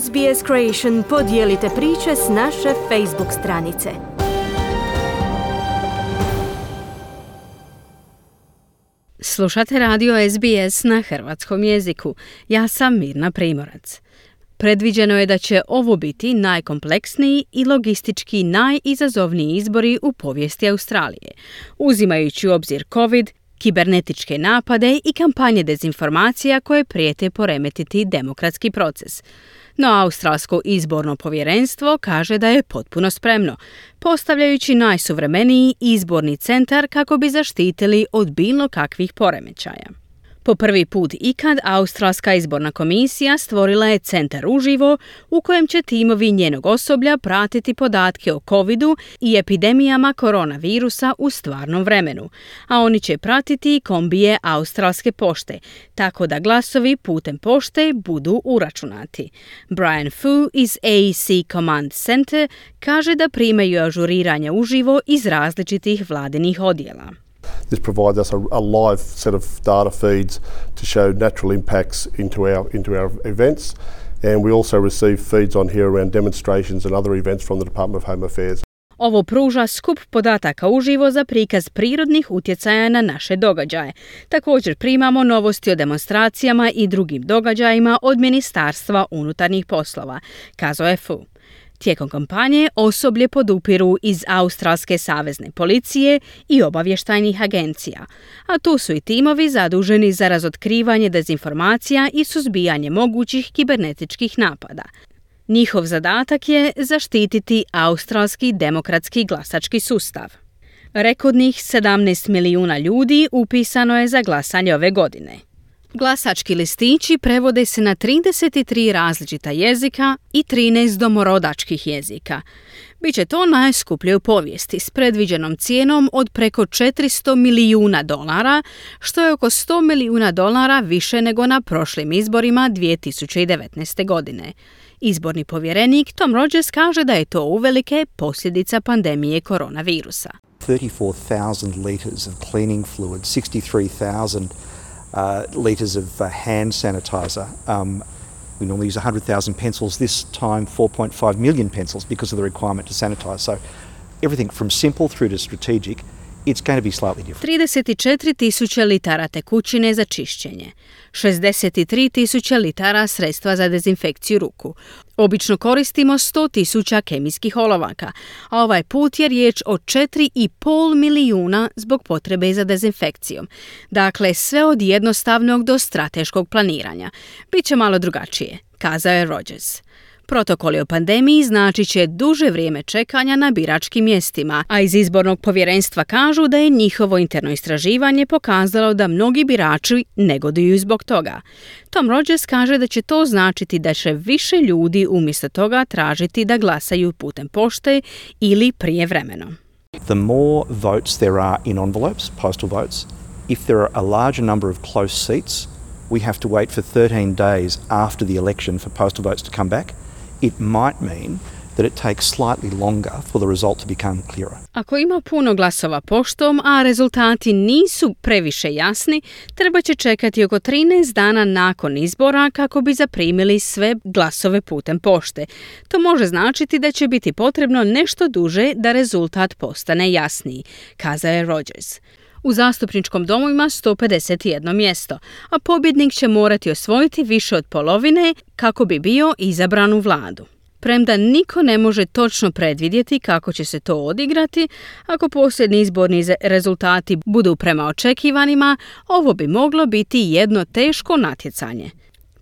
SBS Creation podijelite priče s naše Facebook stranice. Slušate radio SBS na hrvatskom jeziku. Ja sam Mirna Primorac. Predviđeno je da će ovo biti najkompleksniji i logistički najizazovniji izbori u povijesti Australije, uzimajući u obzir COVID, kibernetičke napade i kampanje dezinformacija koje prijete poremetiti demokratski proces. No Australsko izborno povjerenstvo kaže da je potpuno spremno, postavljajući najsuvremeniji izborni centar kako bi zaštitili od bilo kakvih poremećaja. Po prvi put ikad Australska izborna komisija stvorila je centar uživo u kojem će timovi njenog osoblja pratiti podatke o covidu i epidemijama koronavirusa u stvarnom vremenu, a oni će pratiti kombije Australske pošte, tako da glasovi putem pošte budu uračunati. Brian Fu iz AEC Command Center kaže da primaju ažuriranje uživo iz različitih vladinih odjela. This provides us a, a, live set of data feeds to show natural impacts into our, into our events. And we also receive feeds on here around demonstrations and other events from the Department of Home Affairs. Ovo pruža skup podataka uživo za prikaz prirodnih utjecaja na naše događaje. Također primamo novosti o demonstracijama i drugim događajima od Ministarstva unutarnjih poslova, kazao je FU. Tijekom kampanje osoblje podupiru iz Australske savezne policije i obavještajnih agencija, a tu su i timovi zaduženi za razotkrivanje dezinformacija i suzbijanje mogućih kibernetičkih napada. Njihov zadatak je zaštititi australski demokratski glasački sustav. Rekordnih 17 milijuna ljudi upisano je za glasanje ove godine. Glasački listići prevode se na 33 različita jezika i 13 domorodačkih jezika. Biće to najskuplje u povijesti s predviđenom cijenom od preko 400 milijuna dolara, što je oko 100 milijuna dolara više nego na prošlim izborima 2019. godine. Izborni povjerenik Tom Rogers kaže da je to uvelike posljedica pandemije koronavirusa. 34,000 liters of cleaning fluid, 63,000 uh, litres of uh, hand sanitizer. Um, we normally use 100,000 pencils. This time, 4.5 million pencils because of the requirement to sanitise. So everything from simple through to strategic it's going to be slightly different. 34 tisuća litara tekućine za čišćenje, 63 tisuća litara sredstva za dezinfekciju ruku. Obično koristimo 100 tisuća kemijskih olovaka, a ovaj put je riječ o 4,5 milijuna zbog potrebe za dezinfekcijom. Dakle, sve od jednostavnog do strateškog planiranja. Biće malo drugačije, kazao je Rogers. Protokoli o pandemiji znači će duže vrijeme čekanja na biračkim mjestima, a iz izbornog povjerenstva kažu da je njihovo interno istraživanje pokazalo da mnogi birači negoduju zbog toga. Tom Rogers kaže da će to značiti da će više ljudi umjesto toga tražiti da glasaju putem pošte ili prije vremeno. The more votes there are in envelopes, postal votes, if there are a larger number of close seats, we have to wait for 13 days after the election for postal votes to come back it might mean that it takes slightly longer for the result to become clearer. Ako ima puno glasova poštom, a rezultati nisu previše jasni, treba će čekati oko 13 dana nakon izbora kako bi zaprimili sve glasove putem pošte. To može značiti da će biti potrebno nešto duže da rezultat postane jasniji, kazao je Rogers. U zastupničkom domu ima 151 mjesto, a pobjednik će morati osvojiti više od polovine kako bi bio izabran u vladu. Premda niko ne može točno predvidjeti kako će se to odigrati, ako posljedni izborni rezultati budu prema očekivanima, ovo bi moglo biti jedno teško natjecanje.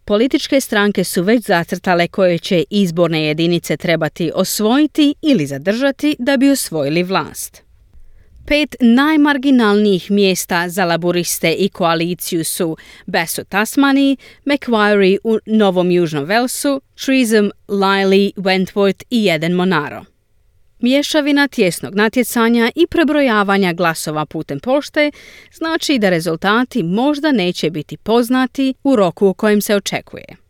Političke stranke su već zacrtale koje će izborne jedinice trebati osvojiti ili zadržati da bi osvojili vlast. Pet najmarginalnijih mjesta za laboriste i koaliciju su Bass u Macquarie u Novom Južnom Velsu, Trism, Liley, Wentworth i jedan Monaro. Mješavina tjesnog natjecanja i prebrojavanja glasova putem pošte znači da rezultati možda neće biti poznati u roku u kojem se očekuje.